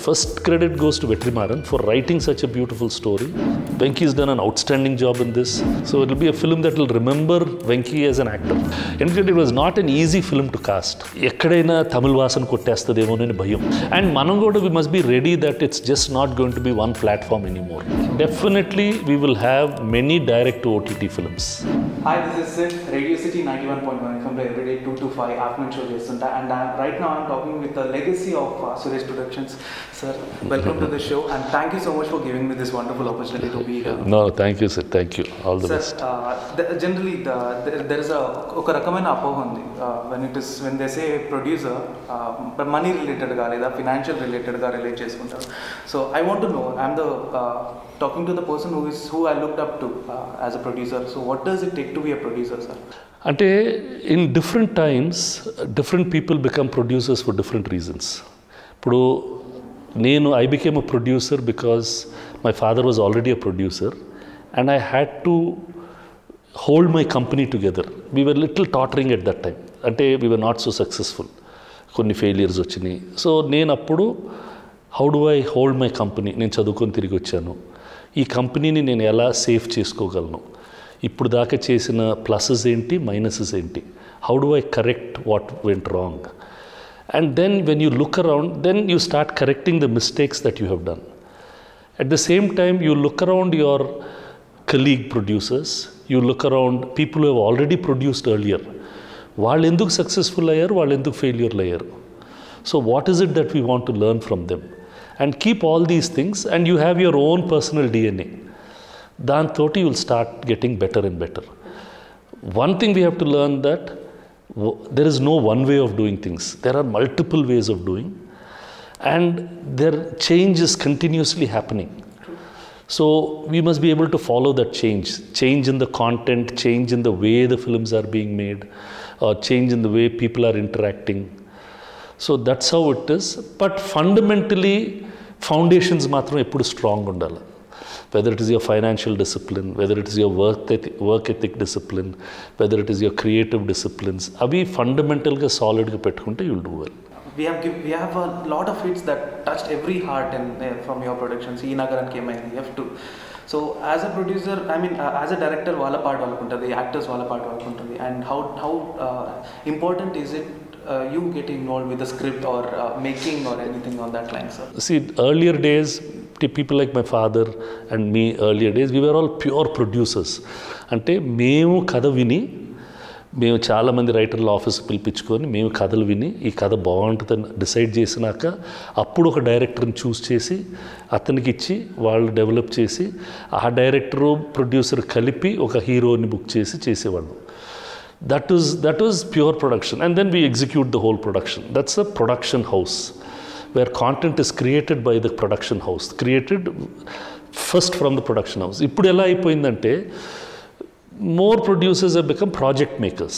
First credit goes to Vetrimaran for writing such a beautiful story. Venki's done an outstanding job in this. So it'll be a film that will remember Venki as an actor. ఎందుకంటే it was not an easy film to cast. ఎక్కడైనా తమిళ వాసన కొట్టేస్తుందేమోనని భయం and మనం కూడా we must be ready that it's just not going to be one platform anymore definitely we will have many direct OTT films Hi, this is Sid, Radio City 91.1 FM everyday 2 to 5 afternoon show చేస్తుంటా and I'm, right now I'm talking with the legacy of uh, Suresh Productions. Sir, welcome to the show and thank you so much for giving me this wonderful opportunity to be here. No thank you sir thank you all the Sir, best uh, the, generally the, there, there is a ఒక రకమైన అపోహ ఉంది. When it is when they say producer money రిలేటెడ్గా లేదా financial రిలేటెడ్గా relate చేసుకుంటారు. So I want to know I'm the talking to the person who is who I looked up to as a producer so what does it take to be a producer sir అంటే in different times different people become producers for different reasons ఇప్పుడు నేను I became a producer because my father was already a producer and I had to hold my company together we were little tottering at that time అంటే we were not so successful కొన్ని failures వచ్చినాయి. So నేను అప్పుడు how do I hold my company నేను చదువుకొని తిరిగి వచ్చాను. ఈ కంపెనీని నేను ఎలా సేఫ్ చేసుకోగలను? ఇప్పుడు దాకా చేసిన ప్లసెస్ ఏంటి? మైనసెస్ ఏంటి? How do I correct what went wrong and then when you look around then you start correcting the mistakes that you have done At the same time, you look around your colleague producers, you look around people who have already produced earlier. వాళ్ళు ఎందుకు successful అయ్యారు? వాళ్ళు ఎందుకు ఫెయిల్యూర్లు అయ్యారు? So what is it that we want to learn from them and keep all these things and you have your own personal DNA దాంతో you will start getting better and better one thing we have to learn that w- there is no one way of doing things there are multiple ways of doing and their change is continuously happening so we must be able to follow that change change in the content change in the way the films are being made or change in the way people are interacting so that's how it is but fundamentally foundations మాత్రం ఎప్పుడు strong ఉండాలి whether it is your financial discipline whether it is your work work ethic discipline whether it is your creative disciplines అవి ఫండమెంటల్గా సాలిడ్గా పెట్టుకుంటే you'll do well we have give, we have a lot of hits that touched every heart in, uh, from your productions ఈ నగరం came in F2 so as a producer I mean as a director వాళ్ళ పాట వాళ్ళకు ఉంటుంది actors వాళ్ళ పాట వాళ్ళకు ఉంటుంది and how how important is it you get involve with the script or making or anything on that line sir See, earlier days, t- fifty people like my father and me early days we are all pure producers అంటే మేము కథ విని మేము చాలామంది రైటర్ల ఆఫీస్కి పిలిపించుకొని మేము కథలు విని ఈ కథ బాగుంటుందని డిసైడ్ చేసినాక అప్పుడు ఒక డైరెక్టర్ని చూస్ చేసి అతనికి ఇచ్చి వాళ్ళు డెవలప్ చేసి ఆ డైరెక్టరు ప్రొడ్యూసర్ కలిపి ఒక హీరోని బుక్ చేసి చేసేవాళ్ళు. That is that is pure production and then we execute the whole production that's a production house where content is created by the production house created first from the production house ఇప్పుడు ఎలా అయిపోయిందంటే more producers have become project makers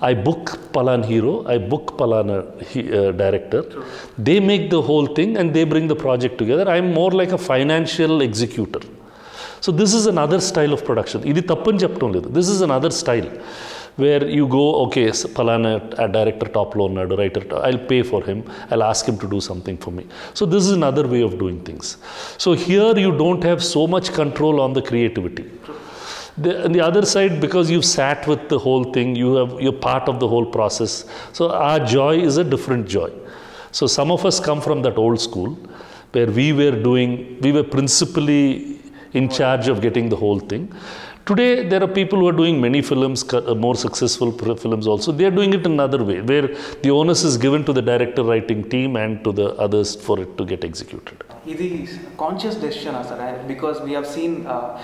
I book Palan hero, I book Palana he, uh, director. They make the whole thing and they bring the project together. I'm more like a financial executor. So this is an other style of production ఇది తప్పని చెప్పడం where you go, okay, so Palana a director top loaner, writer, I'll pay for him, I'll ask him to do something for me. So this is another way of doing things. So here you don't have so much control on the creativity. The, on the other side, because you've sat with the whole thing, you have, you're part of the whole process. So our joy is a different joy. So some of us come from that old school where we were doing, we were principally in charge of getting the whole thing. Today, there are people who are doing many films, uh, more successful films also. They are doing it in another way, where the onus is given to the director writing team and to the others for it to get executed. It is conscious decision, sir, because we have seen uh,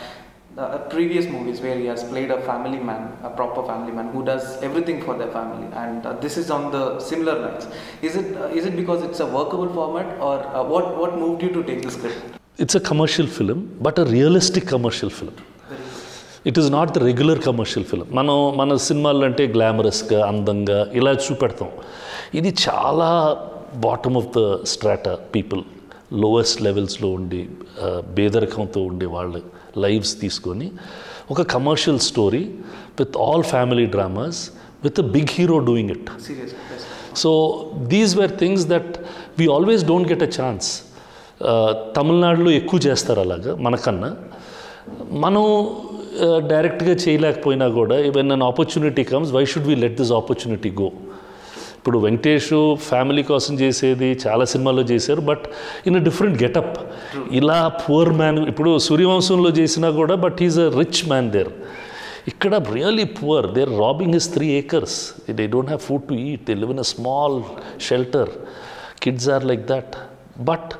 uh, previous movies where he has played a family man, a proper family man who does everything for their family, and uh, this is on the similar lines. Is it uh, is it because it's a workable format, or uh, what what moved you to take this script? It's a commercial film, but a realistic commercial film. It is not the regular commercial film మనం మన సినిమాలు అంటే గ్లామరస్గా అందంగా ఇలా చూపెడతాం. ఇది చాలా bottom of the strata people lowest లెవెల్స్లో ఉండి ఆ, పేదరికంతో ఉండే వాళ్ళ లైవ్స్ తీసుకొని ఒక commercial story with all family dramas with a big hero doing it serious So these were things that we always don't get a chance. ఆ, తమిళనాడులో ఎక్కువ చేస్తారు అలాగా మనకన్నా. మనం డైరెక్ట్గా చేయలేకపోయినా కూడా even an opportunity comes why should we let this opportunity go ఇప్పుడు వెంకటేష్ ఫ్యామిలీ కోసం చేసేది చాలా సినిమాల్లో చేశారు but in a different getup ఇలా పువర్ మ్యాన్ ఇప్పుడు సూర్యవంశంలో చేసినా కూడా but is a rich man there ఇక్కడ really poor there robbing is three acres they don't have food to eat they live in a small shelter kids are like that but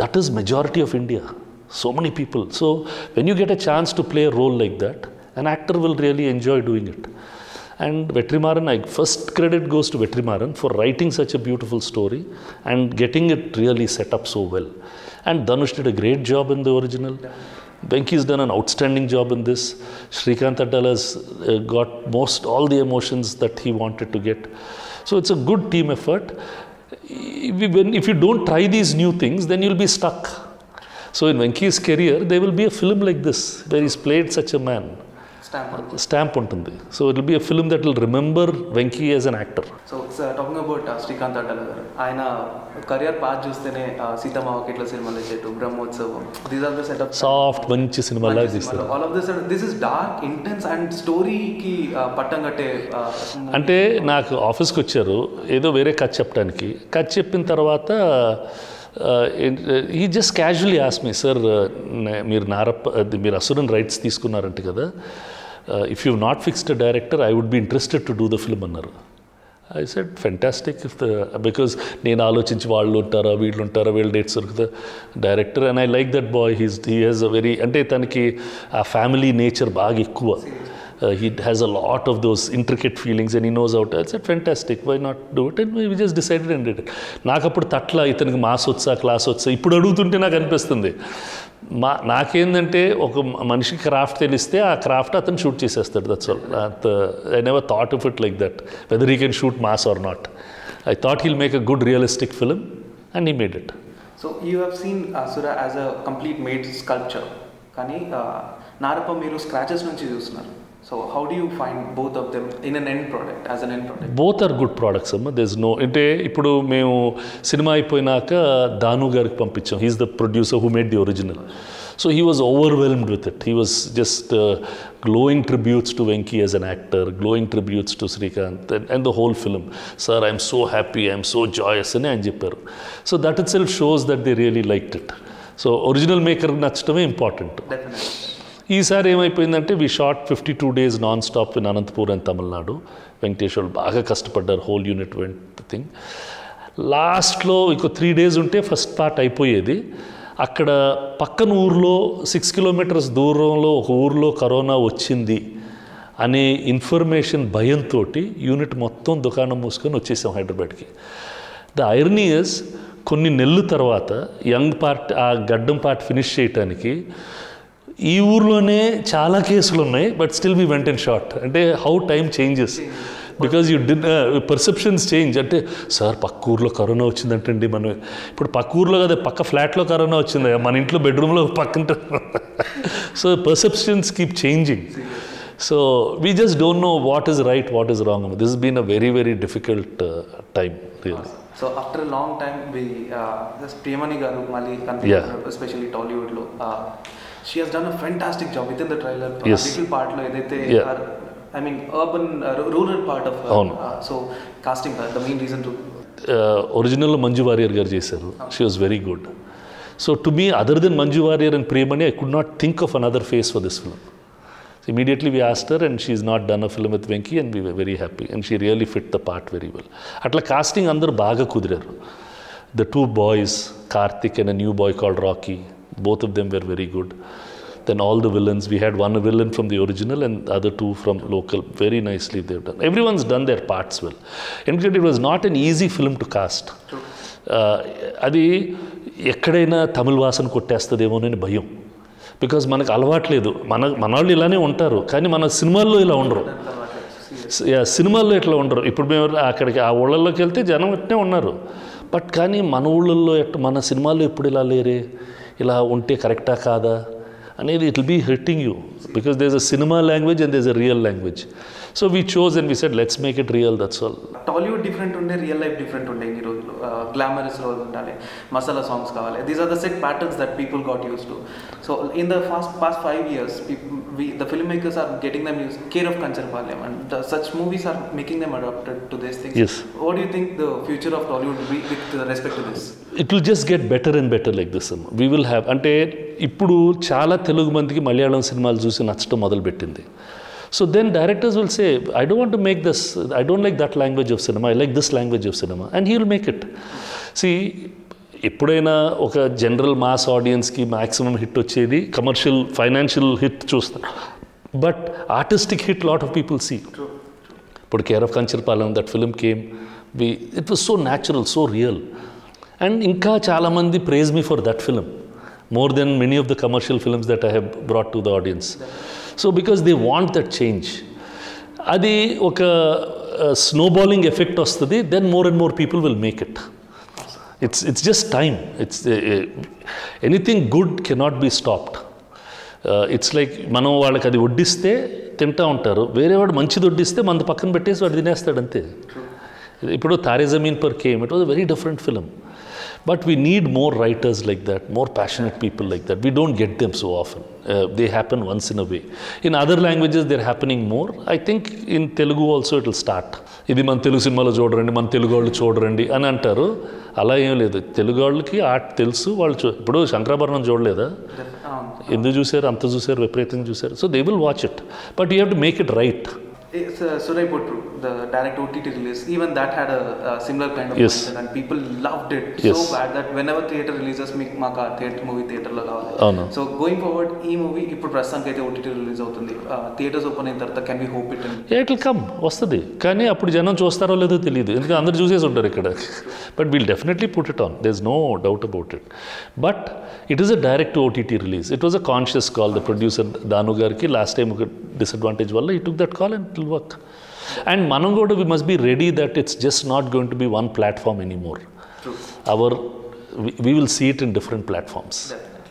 that is majority of India so many people so when you get a chance to play a role like that an actor will really enjoy doing it and vetrimaran i first credit goes to vetrimaran for writing such a beautiful story and getting it really set up so well and dhanush did a great job in the original Venki's done an outstanding job in this. Srikanth Addal has uh, got most all the emotions that he wanted to get. So it's a good team effort. If you don't try these new things, then you'll be stuck. So in Venki's career, there will be a film like this where he's played such a man. Stamp ఉంటుంది so it will be a film that will remember Venky as an actor so talking about Srikanth Addala garu ఆయన career path చూస్తేనే సీతమ్మ వాకిట్ల సినిమాలు Chettu Brahmotsavam these are the setup soft మంచి సినిమాలా తీస్తారు. All of this this is dark intense and స్టోరీకి పట్టం కట్టే అంటే నాకు ఆఫీస్కి వచ్చారు ఏదో వేరే కథ చెప్పడానికి కథ చెప్పిన తర్వాత ఈ just casually ask me sir మీరు నారప్ప uh, మీరు అసురన్ రైట్స్ తీసుకున్నారంట కదా. If you not fixed director I would be interested to do the film అన్నారు. I said fantastic if the because నేను ఆలోచించి వాళ్ళు ఉంటారా వీళ్ళు ఉంటారా వీళ్ళు dates దొరుకుతా director and I like that boy he's he has a very అంటే తనకి ఆ ఫ్యామిలీ నేచర్ బాగా ఎక్కువ. Uh, he has a lot of those intricate feelings and he knows how to. I said, fantastic, why not do it? And we just decided and did it. నాకు అప్పుడు తట్ల ఇతనికి mass వచ్చా class వచ్చా ఇప్పుడు అడుగుతుంటే నాకు అనిపిస్తుంది మా నాకేందంటే ఒక మనిషికి క్రాఫ్ట్ తెలిస్తే ఆ క్రాఫ్ట్ అతను షూట్ చేసేస్తాడు that's all I never thought of it like that whether he can shoot mass or not I thought he'll make a good realistic film and he made it so you have seen Asura as a complete made sculpture కానీ నారప నారప్ప మీరు scratches నుంచి చూస్తున్నారు so how do you find both of them in an end product as an end product both are good products అమ్మ this no అంటే ఇప్పుడు మేము cinema అయిపోయినాక దాను గారికి పంపించాం he's the producer who made the original so he was overwhelmed with it he was just glowing tributes to Venky as an actor glowing tributes to Srikanth and the whole film sir I'm so happy I'm so joyous అని ఆయన చెప్పారు so that itself shows that they really like it so original maker నచ్చడమే important definitely ఈసారి ఏమైపోయిందంటే we shot fifty two days non stop in Anantapur and Tamil Nadu Venkateshwar బాగా కష్టపడ్డారు whole unit went thing లాస్ట్లో ఇంకో three days ఉంటే first part అయిపోయేది. అక్కడ పక్కన ఊర్లో సిక్స్ కిలోమీటర్స్ దూరంలో ఒక ఊర్లో కరోనా వచ్చింది అనే ఇన్ఫర్మేషన్ భయంతో యూనిట్ మొత్తం దుకాణం మూసుకొని వచ్చేసాం హైదరాబాద్కి. ద ఐరనీ ఇస్ కొన్ని నెలల తర్వాత యంగ్ పార్ట్ ఆ గడ్డం పార్ట్ ఫినిష్ చేయటానికి ఈ ఊర్లోనే చాలా కేసులు ఉన్నాయి but still we went in short అంటే how time changes because you the perceptions change అంటే సార్ పక్క ఊర్లో కరోనా వచ్చిందంటండి మనం ఇప్పుడు పక్క ఊర్లో కదా పక్క ఫ్లాట్లో కరోనా వచ్చింది. మన ఇంట్లో బెడ్రూమ్లో పక్కన so perceptions keep changing so we just don't know what is right what is wrong this been a very very difficult uh, time really. So after long time Priyamani garu మళ్ళీ especially టాలీవుడ్లో she has done a fantastic job with in the trailer. Little పార్ట్లో ఏదైతే Yeah. I mean urban rural part of. So casting the main reason to original Manju Warrier garu చేశారు she was very good so to me other then Manju Warrier and Priyamani I could not think of another face for this film immediately we asked her and she is not done a film with Venky and we very happy and she really fit the part very well అట్లా casting అందరూ బాగా కుదిరారు the two boys Karthik and a new boy called Rakhi Both of them were very good. then all the villains we had one villain from the original and the other two from local very nicely they've done everyone's done their parts well in fact it was not an easy film to cast అది ఎక్కడైనా తమిళ వాసన కొట్టేస్తుందేమోనని భయం because మనకు అలవాట్లేదు మన మన వాళ్ళు ఇలానే ఉంటారు కానీ మన సినిమాల్లో ఇలా ఉండరు సినిమాల్లో ఇట్లా ఉండరు ఇప్పుడు మేము అక్కడికి ఆ ఊళ్ళల్లోకి వెళ్తే జనం ఇట్నే ఉన్నారు బట్ కానీ మన ఊళ్ళల్లో ఎట్ మన సినిమాల్లో ఎప్పుడు ఇలా లేరే ఇలా ఉంటే కరెక్టా కాదా అనేది it will be hitting you because there's a cinema language and there's a real language so we chose and we set let's make it real that's all Tollywood different ఉండే రియల్ లైఫ్ డిఫరెంట్ ఉండే ఇన్ని glamorous role ఉండాలి. Masala songs కావాలి. These are the set patterns that people got used to so in the fast past five years the film makers are getting them used care of Kancharapalem and such movies are making them adapted to this thing Yes. What you think the future of Tollywood be with respect to this it will just get better and better like this we will have అంటే ఇప్పుడు చాలా తెలుగు మందికి మలయాళం సినిమాలు చూసి నచ్చడం మొదలుపెట్టింది. So then directors will say I don't want make this I don't like that language of cinema I like this language of cinema and he will make it see ఎప్పుడైనా ఒక జనరల్ మాస్ ఆడియన్స్కి maximum hit వచ్చేది commercial financial hit చూస్తారు. But artistic hit lot of people see ఇప్పుడు care of Kancharapalem that film came we it was so natural so real and ఇంకా చాలామంది praise me for that film more than many of the commercial films that I have brought to the audience so because they want that change అది ఒక snowballing effect వస్తుంది then more and more people will make it it's it's just time it's anything good cannot be stopped it's like మనం వాళ్ళకి అది వడ్డిస్తే తింటా ఉంటారు. వేరే వాడు మంచిది వడ్డిస్తే మన పక్కన పెట్టేసి వాడు తినేస్తాడు అంతే. ఇప్పుడు Taare Zameen Par came it was very different film but we need more writers like that more passionate people like that we don't get them so often they happen once in a way in other languages they're happening more I think in Telugu also it will start ఇది మన తెలుగు సినిమాలో చూడరండి మన తెలుగు వాళ్ళు చూడరండి అని అంటారు. అలా ఏం లేదు. తెలుగు వాళ్ళకి ఆర్ట్ తెలుసు వాళ్ళు చూ ఇప్పుడు శంకరాభరణం చూడలేదా? ఎందుకు చూశారు? అంత చూశారు? విపరీతంగా చూశారు? So they will watch it but you have to make it right uh, Surai Potru, the direct OTT release. Even that had a, a similar kind of Yes. mindset, and people loved it Yes. so bad that whenever theater releases, ఆ theatre movie థియేటర్లో కావాలి. అవును. So going forward ఈ movie ఇప్పుడు ప్రస్తుతానికి అయితే OTT release అవుతుంది. Theatres open అయిన తర్వాత can be hope it and it will come వస్తుంది. కానీ అప్పుడు జనం చూస్తారో లేదో తెలియదు. ఎందుకంటే అందరు చూసేసి ఉంటారు ఇక్కడ. But we'll definitely put it on there is no doubt about it but it is a direct OTT release it was a conscious call the producer Thanu గారికి లాస్ట్ టైం ఒక డిసడ్వాంటేజ్ వల్ల ఈ took that call and it will work and మనం కూడా we must be ready that it's just not going to be one platform any more our we will see it in different platforms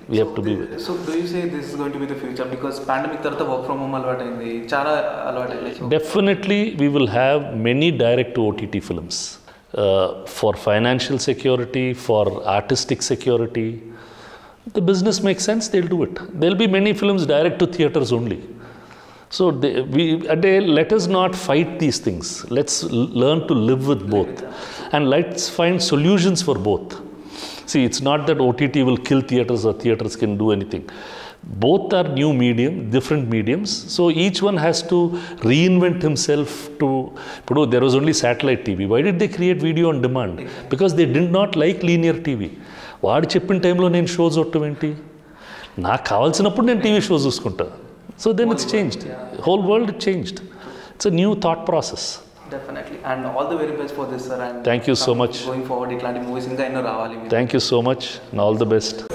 we have to be so do you say this is going to be the future because pandemic తర్వాత work from home అలవాటైంది చాలా అలవాటైంది so Definitely, we will have many direct to OTT films uh, for financial security, for artistic security. The business makes sense, they'll do it. There'll be many films direct to theaters only. So, they, we, a day, let us not fight these things. Let's l- learn to live with both. And let's find solutions for both. See, it's not that OTT will kill theaters or theaters can do anything. Both are new medium, different mediums. So each one has to reinvent himself to. ఇప్పుడు there was only satellite TV. Why did they create video on demand? Because they did not like linear TV. వాడు చెప్పిన టైంలో నేను show చూడటం ఏంటి నాకు కావాల్సినప్పుడు నేను TV show So then whole it's changed. World, yeah. Whole world changed. It's a new thought process. Definitely. And all the very best for this, sir. And Thank you so much. Going forward, movies in the Thank you so much and all the best.